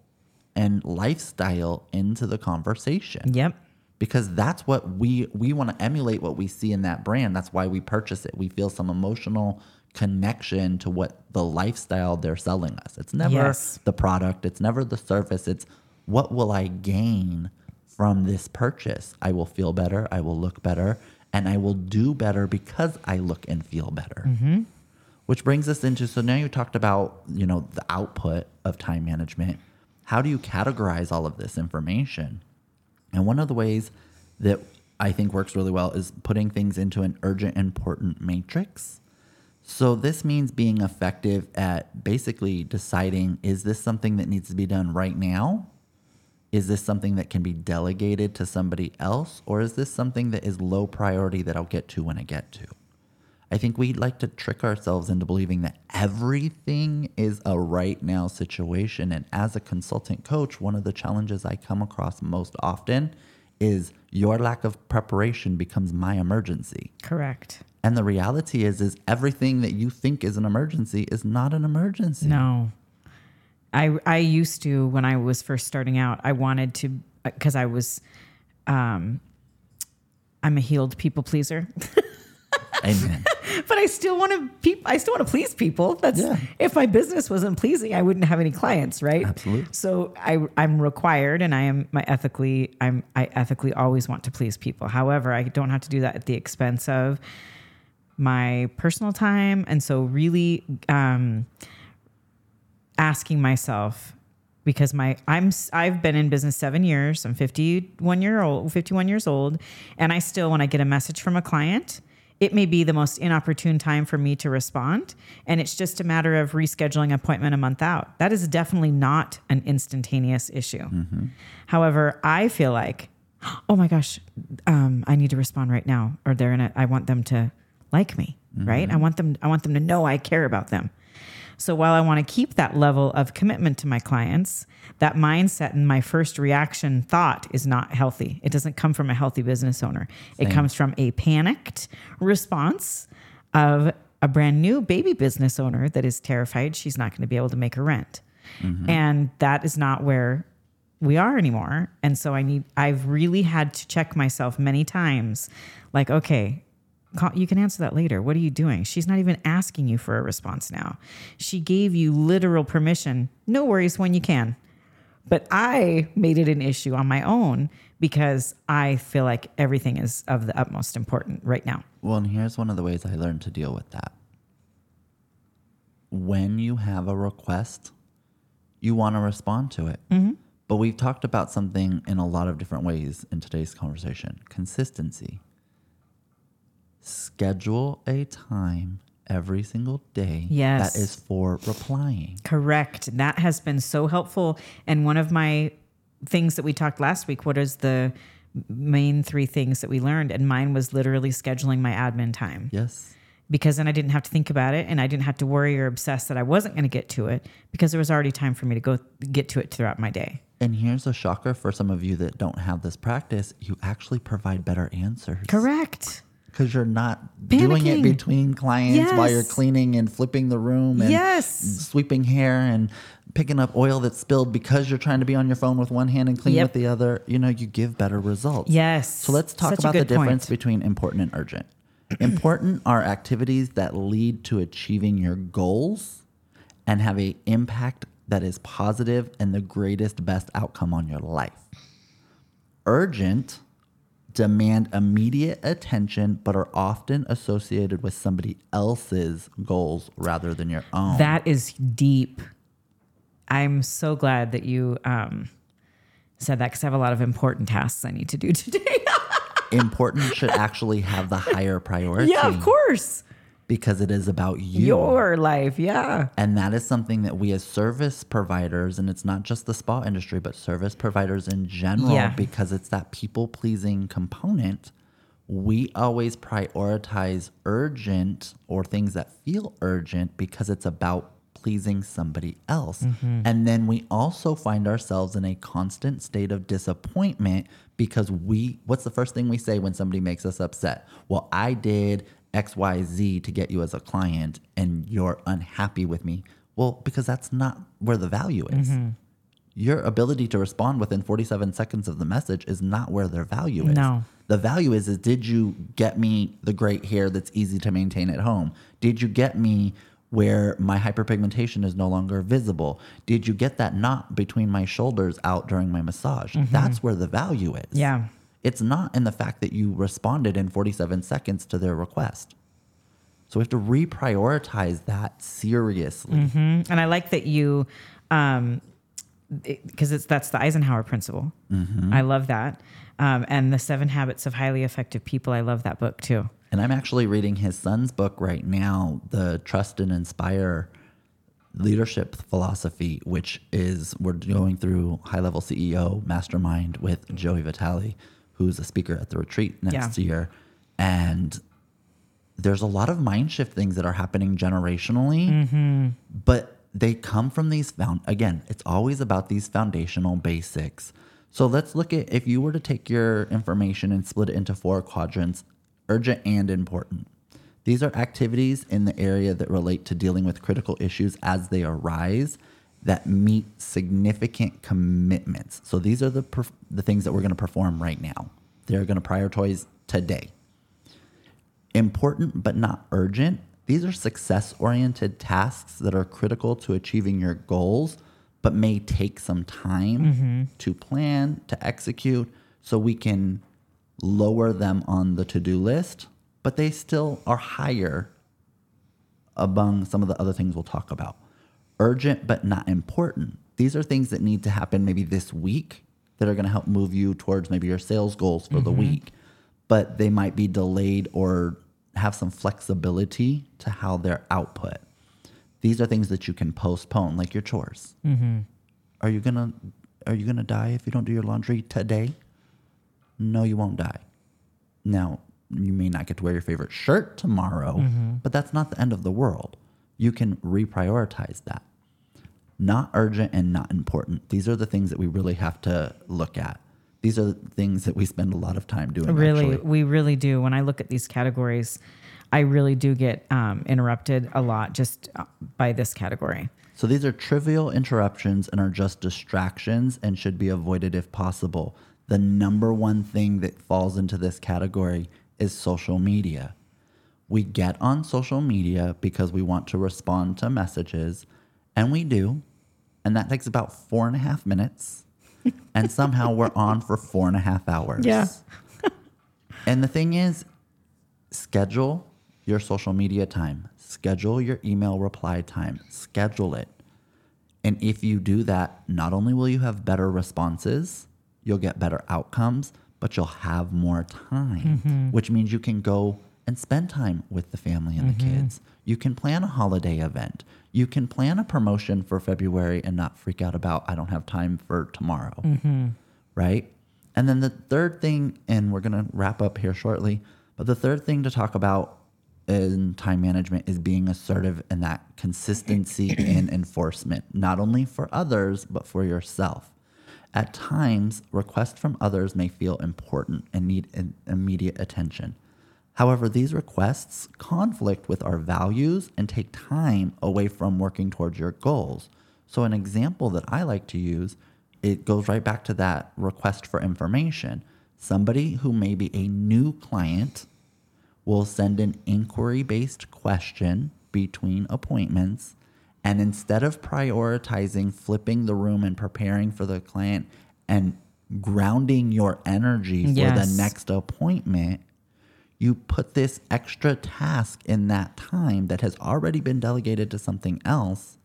and lifestyle into the conversation. Yep. because that's what we we want to emulate what we see in that brand that's why we purchase it we feel some emotional connection to what the lifestyle they're selling us. It's never Yes. the product. It's never the service it's what will i gain from this purchase? I will feel better. I will look better. And i will do better because i look and feel better. Mm-hmm. Which brings us into so now you talked about you know the output of time management. How do you categorize all of this information? And one of the ways that I think works really well is putting things into an urgent important matrix. So this means being effective at basically deciding is this something that needs to be done right now? Is this something that can be delegated to somebody else? Or is this something that is low priority that I'll get to when I get to? I think we like to trick ourselves into believing that everything is a right now situation. And as a consultant coach, one of the challenges I come across most often is your lack of preparation becomes my emergency. Correct. And the reality is is everything that you think is an emergency is not an emergency. No. I I used to when I was first starting out, I wanted to because I was um I'm a healed people pleaser. Amen. but I still want to peop- I still want to please people. That's Yeah. if my business wasn't pleasing, I wouldn't have any clients, right? Absolutely. So I I'm required and I am my ethically I'm I ethically always want to please people. However, I don't have to do that at the expense of my personal time and so really um asking myself because my I'm I've been in business 7 years. I'm 51 year old 51 years old and I still when I get a message from a client, it may be the most inopportune time for me to respond and it's just a matter of rescheduling appointment a month out. That is definitely not an instantaneous issue. However, I feel like oh my gosh, um, I need to respond right now or they're in a I want them to like me, right? I mm-hmm. want them I want them to know I care about them. So while I want to keep that level of commitment to my clients, that mindset and my first reaction thought is not healthy. It doesn't come from a healthy business owner. It comes from a panicked response of a brand new baby business owner that is terrified she's not going to be able to make her rent. Mm-hmm. And that is not where we are anymore. And so I need, I've really had to check myself many times like, okay, you can answer that later. What are you doing? She's not even asking you for a response now. She gave you literal permission. No worries when you can. But I made it an issue on my own because I feel like everything is of the utmost important right now. Well, and here's one of the ways I learned to deal with that. When you have a request, you want to respond to it. Mm-hmm. But we've talked about something in a lot of different ways in today's conversation consistency. Schedule a time every single day Yes. that is for replying. Correct. That has been so helpful. And one of my things that we talked last week, what is the main three things that we learned? And mine was literally scheduling my admin time Yes. because then I didn't have to think about it and I didn't have to worry or obsess that I wasn't going to get to it because there was already time for me to go get to it throughout my day. And here's a shocker for some of you that don't have this practice you actually provide better answers. Correct. Because you're not doing it between clients while you're cleaning and flipping the room and Yes. sweeping hair and picking up oil that's spilled because you're trying to be on your phone with one hand and clean Yep. with the other, you know, you give better results. Yes. So let's talk Such about the good point. difference between important and urgent. important are activities that lead to achieving your goals and have an impact that is positive and the greatest best outcome on your life. Urgent demand immediate attention but are often associated with somebody else's goals rather than your own. That is deep. I'm so glad that you um, said that because I have a lot of important tasks I need to do today. important should actually have the higher priority. yeah, of course. Because it is about you. Your life, yeah. And that is something that we as service providers, and it's not just the spa industry, but service providers in general, Yeah. because it's that people pleasing component. We always prioritize urgent or things that feel urgent because it's about pleasing somebody else. Mm-hmm. And then we also find ourselves in a constant state of disappointment because we, what's the first thing we say when somebody makes us upset? Well, I did XYZ to get you as a client and you're unhappy with me. Well, because that's not where the value is. Mm-hmm. Your ability to respond within 47 seconds of the message is not where their value is. No. The value is is did you get me the great hair that's easy to maintain at home? Did you get me where my hyperpigmentation is no longer visible? Did you get that knot between my shoulders out during my massage? Mm-hmm. That's where the value is. Yeah. It's not in the fact that you responded in 47 seconds to their request. So we have to reprioritize that seriously. And I like that you, um, because it's that's the Eisenhower principle. I love that. Um, and the Seven Habits of Highly Effective People. I love that book too. And I'm actually reading his son's book right now, The Trust and Inspire Leadership Philosophy, which is we're going through high level CEO mastermind with Joey Vitale, who's a speaker at the retreat next year. And there's a lot of mind shift things that are happening generationally, mm-hmm. but they come from these found again, it's always about these foundational basics. So let's look at if you were to take your information and split it into four quadrants, urgent and important. These are activities in the area that relate to dealing with critical issues as they arise that meet significant commitments. So these are the perf- the things that we're going to perform right now. They're going to prioritize today important but not urgent. These are success oriented tasks that are critical to achieving your goals, but may take some time mm-hmm. to plan, to execute, so we can lower them on the to do list, but they still are higher among some of the other things we'll talk about. Urgent but not important. These are things that need to happen maybe this week that are going to help move you towards maybe your sales goals for the mm-hmm. week, but they might be delayed or have some flexibility to how they're output. These are things that you can postpone, like your chores. Mm-hmm. Are you gonna Are you gonna die if you don't do your laundry today? No, you won't die. Now, you may not get to wear your favorite shirt tomorrow, mm-hmm. but that's not the end of the world. You can reprioritize that. Not urgent and not important. These are the things that we really have to look at. These are the things that we spend a lot of time doing. Really, actually. we really do. When I look at these categories, I really do get um, interrupted a lot just uh, by this category. So these are trivial interruptions and are just distractions and should be avoided if possible. The number one thing that falls into this category is social media. We get on social media because we want to respond to messages, and we do. And that takes about four and a half minutes. and somehow we're on for four and a half hours. Yeah. and the thing is, schedule your social media time, schedule your email reply time, schedule it. And if you do that, not only will you have better responses, you'll get better outcomes, but you'll have more time, mm-hmm. which means you can go and spend time with the family and the mm-hmm. kids. You can plan a holiday event. You can plan a promotion for February and not freak out about, I don't have time for tomorrow. Mm-hmm. Right? And then the third thing, and we're going to wrap up here shortly, but the third thing to talk about in time management is being assertive and that consistency in enforcement, not only for others, but for yourself. At times, requests from others may feel important and need an immediate attention. However, these requests conflict with our values and take time away from working towards your goals. So, an example that I like to use, it goes right back to that request for information. Somebody who may be a new client will send an inquiry based question between appointments. And instead of prioritizing flipping the room and preparing for the client and grounding your energy for Yes. the next appointment, you put this extra task in that time that has already been delegated to something else.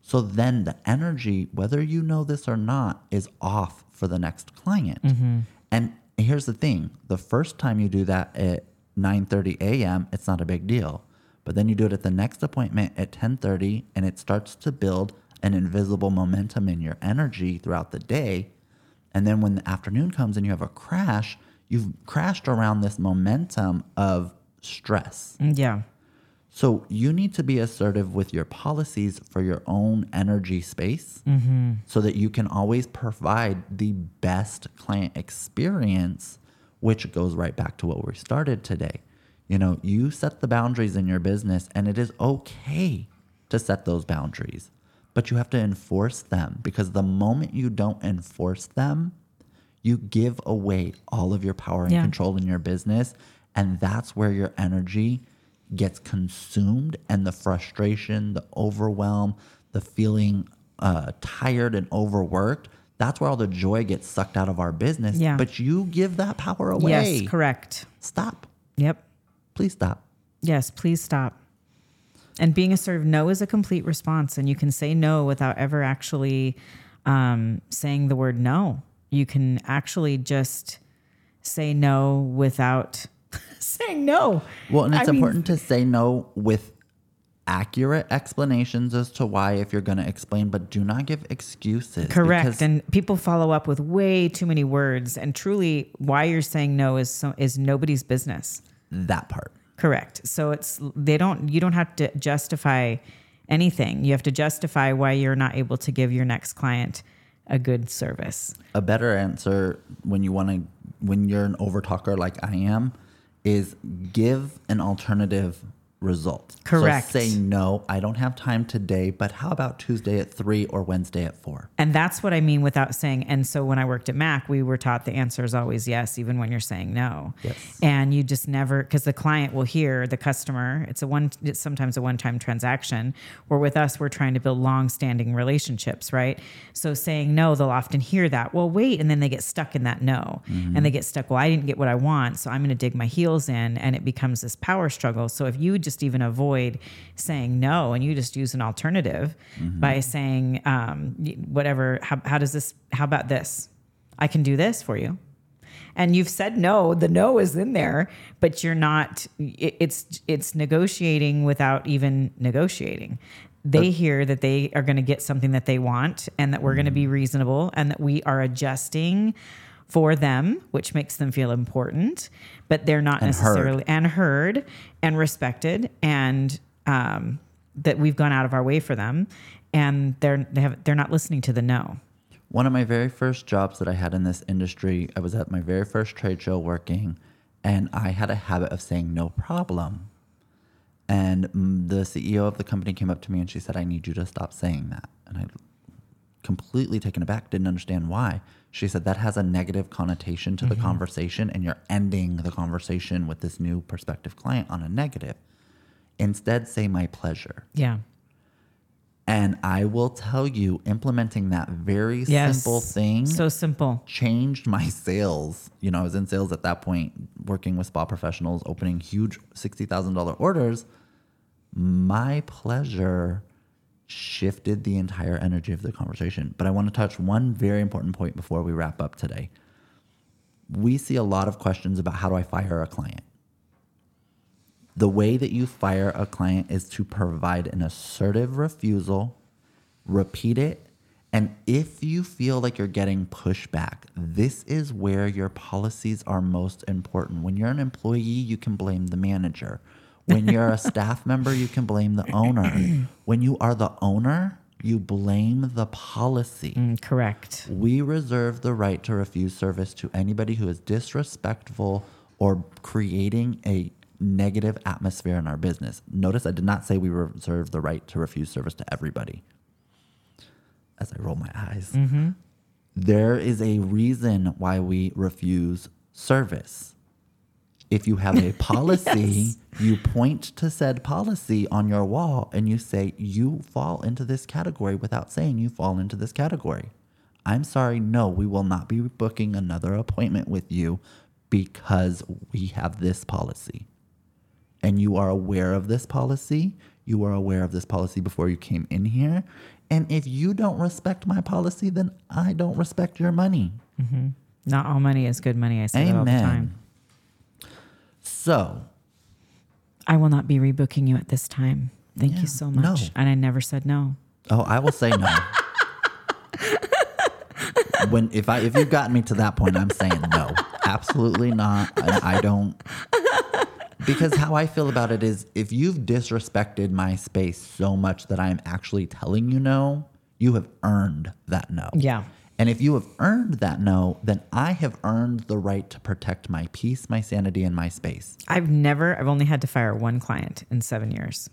So then the energy, whether you know this or not, is off for the next client. Mm-hmm. And here's the thing: the first time you do that at 9:30 a.m., it's not a big deal. But then you do it at the next appointment at 10:30, and it starts to build an invisible momentum in your energy throughout the day. And then when the afternoon comes and you have a crash, you've crashed around this momentum of stress. Mm, yeah. So you need to be assertive with your policies for your own energy space mm-hmm. so that you can always provide the best client experience, which goes right back to what we started today. You know, you set the boundaries in your business and it is okay to set those boundaries, but you have to enforce them because the moment you don't enforce them, you give away all of your power and Yeah. control in your business. And that's where your energy gets consumed and the frustration, the overwhelm, the feeling uh, tired and overworked. That's where all the joy gets sucked out of our business. Yeah. But you give that power away. Yes, correct. Stop. Yep. Please stop. Yes, please stop. And being a assertive, no is a complete response, and you can say no without ever actually um, saying the word no. You can actually just say no without saying no. Well, and it's I mean- important to say no with accurate explanations as to why if you're going to explain, but do not give excuses. Correct. because- and people follow up with way too many words, and truly, why you're saying no is so, is nobody's business. that part. Correct. So it's they don't you don't have to justify anything. You have to justify why you're not able to give your next client a good service. a better answer when you want to when you're an overtalker like I am is give an alternative result. Correct. So say no, I don't have time today, but how about Tuesday at 3 or Wednesday at 4? And that's what I mean without saying. And so when I worked at Mac, we were taught the answer is always yes, even when you're saying no. Yes. And you just never, because the client will hear the customer. It's a one. It's sometimes a one-time transaction. Where with us, we're trying to build long-standing relationships, right? So saying no, they'll often hear that. Well, wait, and then they get stuck in that no, and they mm-hmm. get stuck. Well, I didn't get what I want, so I'm going to dig my heels in, and it becomes this power struggle. So if you just even avoid saying no, and you just use an alternative by saying um, whatever. How, how does this? How about this? I can do this for you and you've said no the no is in there but you're not it, it's it's negotiating without even negotiating they hear that they are going to get something that they want and that we're going to be reasonable and that we are adjusting for them which makes them feel important but they're not And heard. necessarily and heard and respected and um, that we've gone out of our way for them and they're they have they're not listening to the no One of my very first jobs that I had in this industry, I was at my very first trade show working, and I had a habit of saying no problem. And mm, the CEO of the company came up to me and she said, I need you to stop saying that. And I, completely taken aback, didn't understand why. She said, That has a negative connotation to the mm-hmm. conversation, and you're ending the conversation with this new prospective client on a negative. Instead, say my pleasure. yeah And I will tell you, implementing that very yes simple thing so simple changed my sales. You know, I was in sales at that point, working with spa professionals, opening huge $60,000 orders. My pleasure shifted the entire energy of the conversation. But I want to touch one very important point before we wrap up today. We see a lot of questions about how do I fire a client? The way that you fire a client is to provide an assertive refusal, repeat it, and if you feel like you're getting pushback, this is where your policies are most important. When you're an employee, you can blame the manager. When you're a staff member, you can blame the owner. When you are the owner, you blame the policy. Mm, correct We reserve the right to refuse service to anybody who is disrespectful or creating a negative atmosphere in our business. Notice I did not say we reserve the right to refuse service to everybody. as I roll my eyes. There is a reason why we refuse service. If you have a policy, you point to said policy on your wall and you say, You fall into this category without saying you fall into this category. I'm sorry, no, we will not be booking another appointment with you because we have this policy. And you are aware of this policy. You were aware of this policy before you came in here. And if you don't respect my policy, then I don't respect your money. Mm-hmm. Not all money is good money. I say that all the Amen. time. So, I will not be rebooking you at this time. Thank Yeah, you so much. no. And I never said no. oh, I will say no. when if I if you've gotten me to that point, I'm saying no. Absolutely not. I, I don't because how I feel about it is if you've disrespected my space so much that I'm actually telling you no, you have earned that no. Yeah. And if you have earned that no, then I have earned the right to protect my peace, my sanity, and my space. I've never, I've only had to fire one client in seven years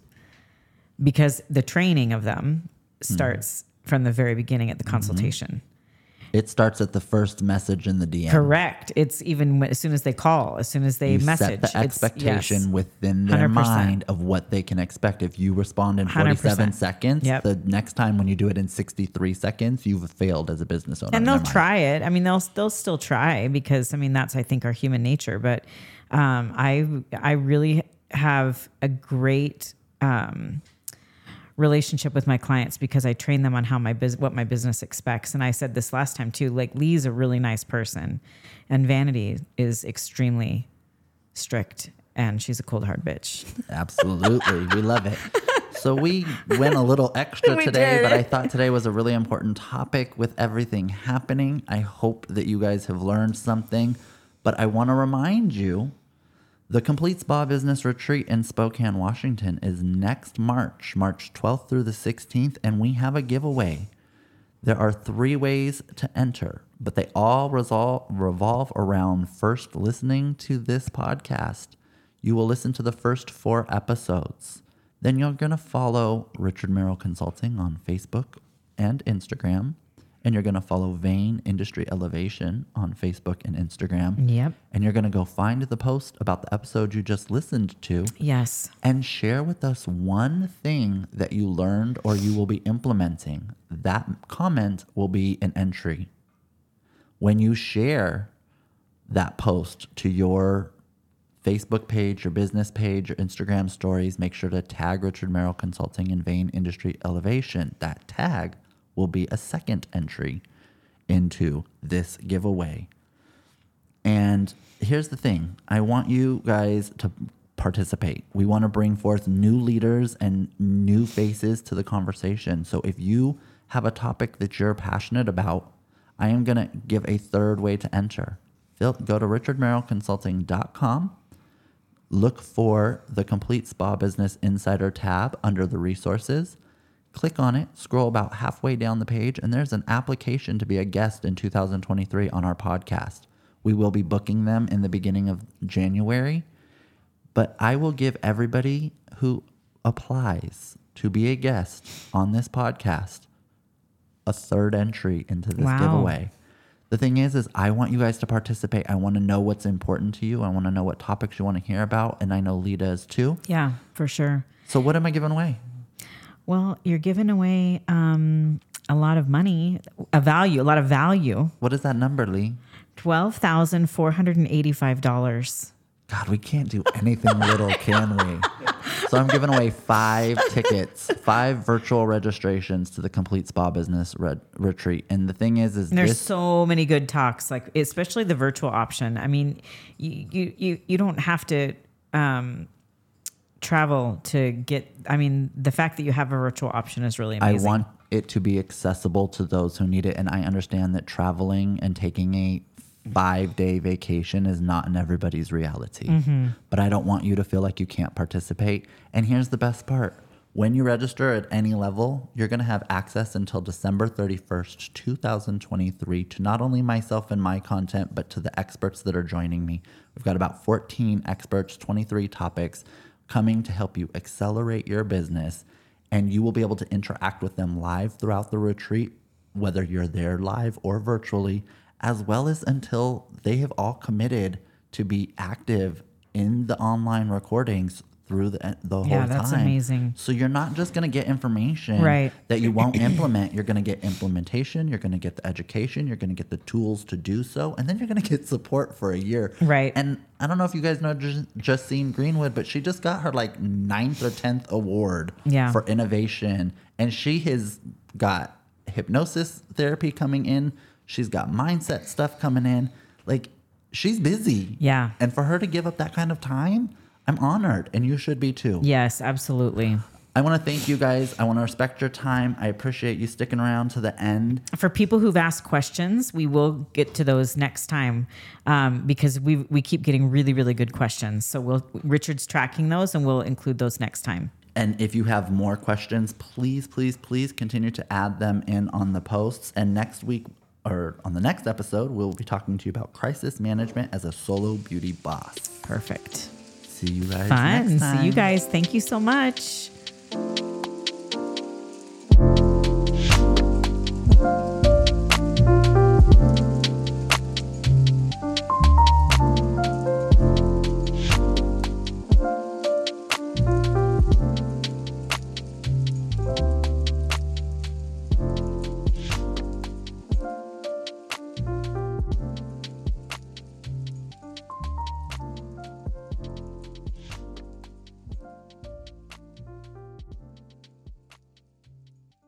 because the training of them hmm. starts from the very beginning at the consultation. It starts at the first message in the DM. Correct. It's even when- as soon as they call, as soon as they You message. set the expectation yes. within their 100%. mind of what they can expect. If you respond in 47 100%. seconds, Yep. the next time when you do it in 63 seconds, you've failed as a business owner. and they'll try it. I mean, they'll they'll still try because I mean that's I think our human nature. But um, I I really have a great um, relationship with my clients because I train them on how my bus- what my business expects. And I said this last time too. Like Lee's a really nice person, and Vanity is extremely strict, and she's a cold hard bitch. Absolutely. we love it. So we went a little extra We today, did. but I thought today was a really important topic with everything happening. I hope that you guys have learned something, but I want to remind you the Complete Spa Business Retreat in Spokane, Washington is next March, March 12th through the 16th, and we have a giveaway. There are three ways to enter, but they all resol- revolve around first listening to this podcast. You will listen to the first four episodes. Then you're going to follow Richard Merrill Consulting on Facebook and Instagram. And you're going to follow Vane Industry Elevation on Facebook and Instagram. Yep. And you're going to go find the post about the episode you just listened to Yes. and share with us one thing that you learned or you will be implementing. That comment will be an entry. When you share that post to your Facebook page, your business page, your Instagram stories, make sure to tag Richard Merrill Consulting and Vane Industry Elevation. That tag will be a second entry into this giveaway. And here's the thing I want you guys to participate. We want to bring forth new leaders and new faces to the conversation. So if you have a topic that you're passionate about, I am going to give a third way to enter. Go to richardmerrillconsulting.com. Look for the Complete Spa Business Insider tab under the resources. Click on it, scroll about halfway down the page, and there's an application to be a guest in 2023 on our podcast. We will be booking them in the beginning of January, but I will give everybody who applies to be a guest on this podcast a third entry into this Wow. giveaway. The thing is, is I want you guys to participate. I want to know what's important to you. I want to know what topics you want to hear about, and I know Lita is too. Yeah, for sure. So, what am I giving away? Well, you're giving away um, a lot of money, a value, a lot of value. What is that number, Lee? Twelve thousand four hundred and eighty-five dollars. God, we can't do anything little, can we? So I'm giving away five tickets, five virtual registrations to the Complete Spa Business Red- Retreat. And the thing is, is There's this so many good talks, like especially the virtual option. I mean, you you you, you don't have to um, travel to get. I mean, the fact that you have a virtual option is really I amazing. want it to be accessible to those who need it. And I understand that traveling and taking a five day vacation is not in everybody's reality. Mm-hmm. But I don't want you to feel like you can't participate. And here's the best part when you register at any level, you're going to have access until December 31st, 2023, to not only myself and my content, but to the experts that are joining me. We've got about 14 experts, 23 topics coming to help you accelerate your business and you will be able to interact with them live throughout the retreat whether you're there live or virtually, as well as until they have all committed to be active in the online recordings through the, eh, the whole Yeah, time. that's amazing. So you're not just going to get information Right. that you won't implement. You're going to get implementation. You're going to get the education. You're going to get the tools to do so, and then you're going to get support for a year. Right. And I don't know if you guys know just, Justine Greenwood, but she just got her like ninth or tenth award Yeah. for innovation, and she has got hypnosis therapy coming in. She's got mindset stuff coming in. Like she's busy. Yeah. And for her to give up that kind of time, I'm honored, and you should be too. Yes, absolutely. I want to thank you guys. I want to respect your time. I appreciate you sticking around to the end. For people who've asked questions, we will get to those next time um, because we we keep getting really really good questions. So we'll Richard's tracking those and we'll include those next time. And if you have more questions, please, please, please continue to add them in on the posts. And next week, or on the next episode, we'll be talking to you about crisis management as a solo beauty boss. Perfect. See you guys Fun. See you guys. Thank you so much.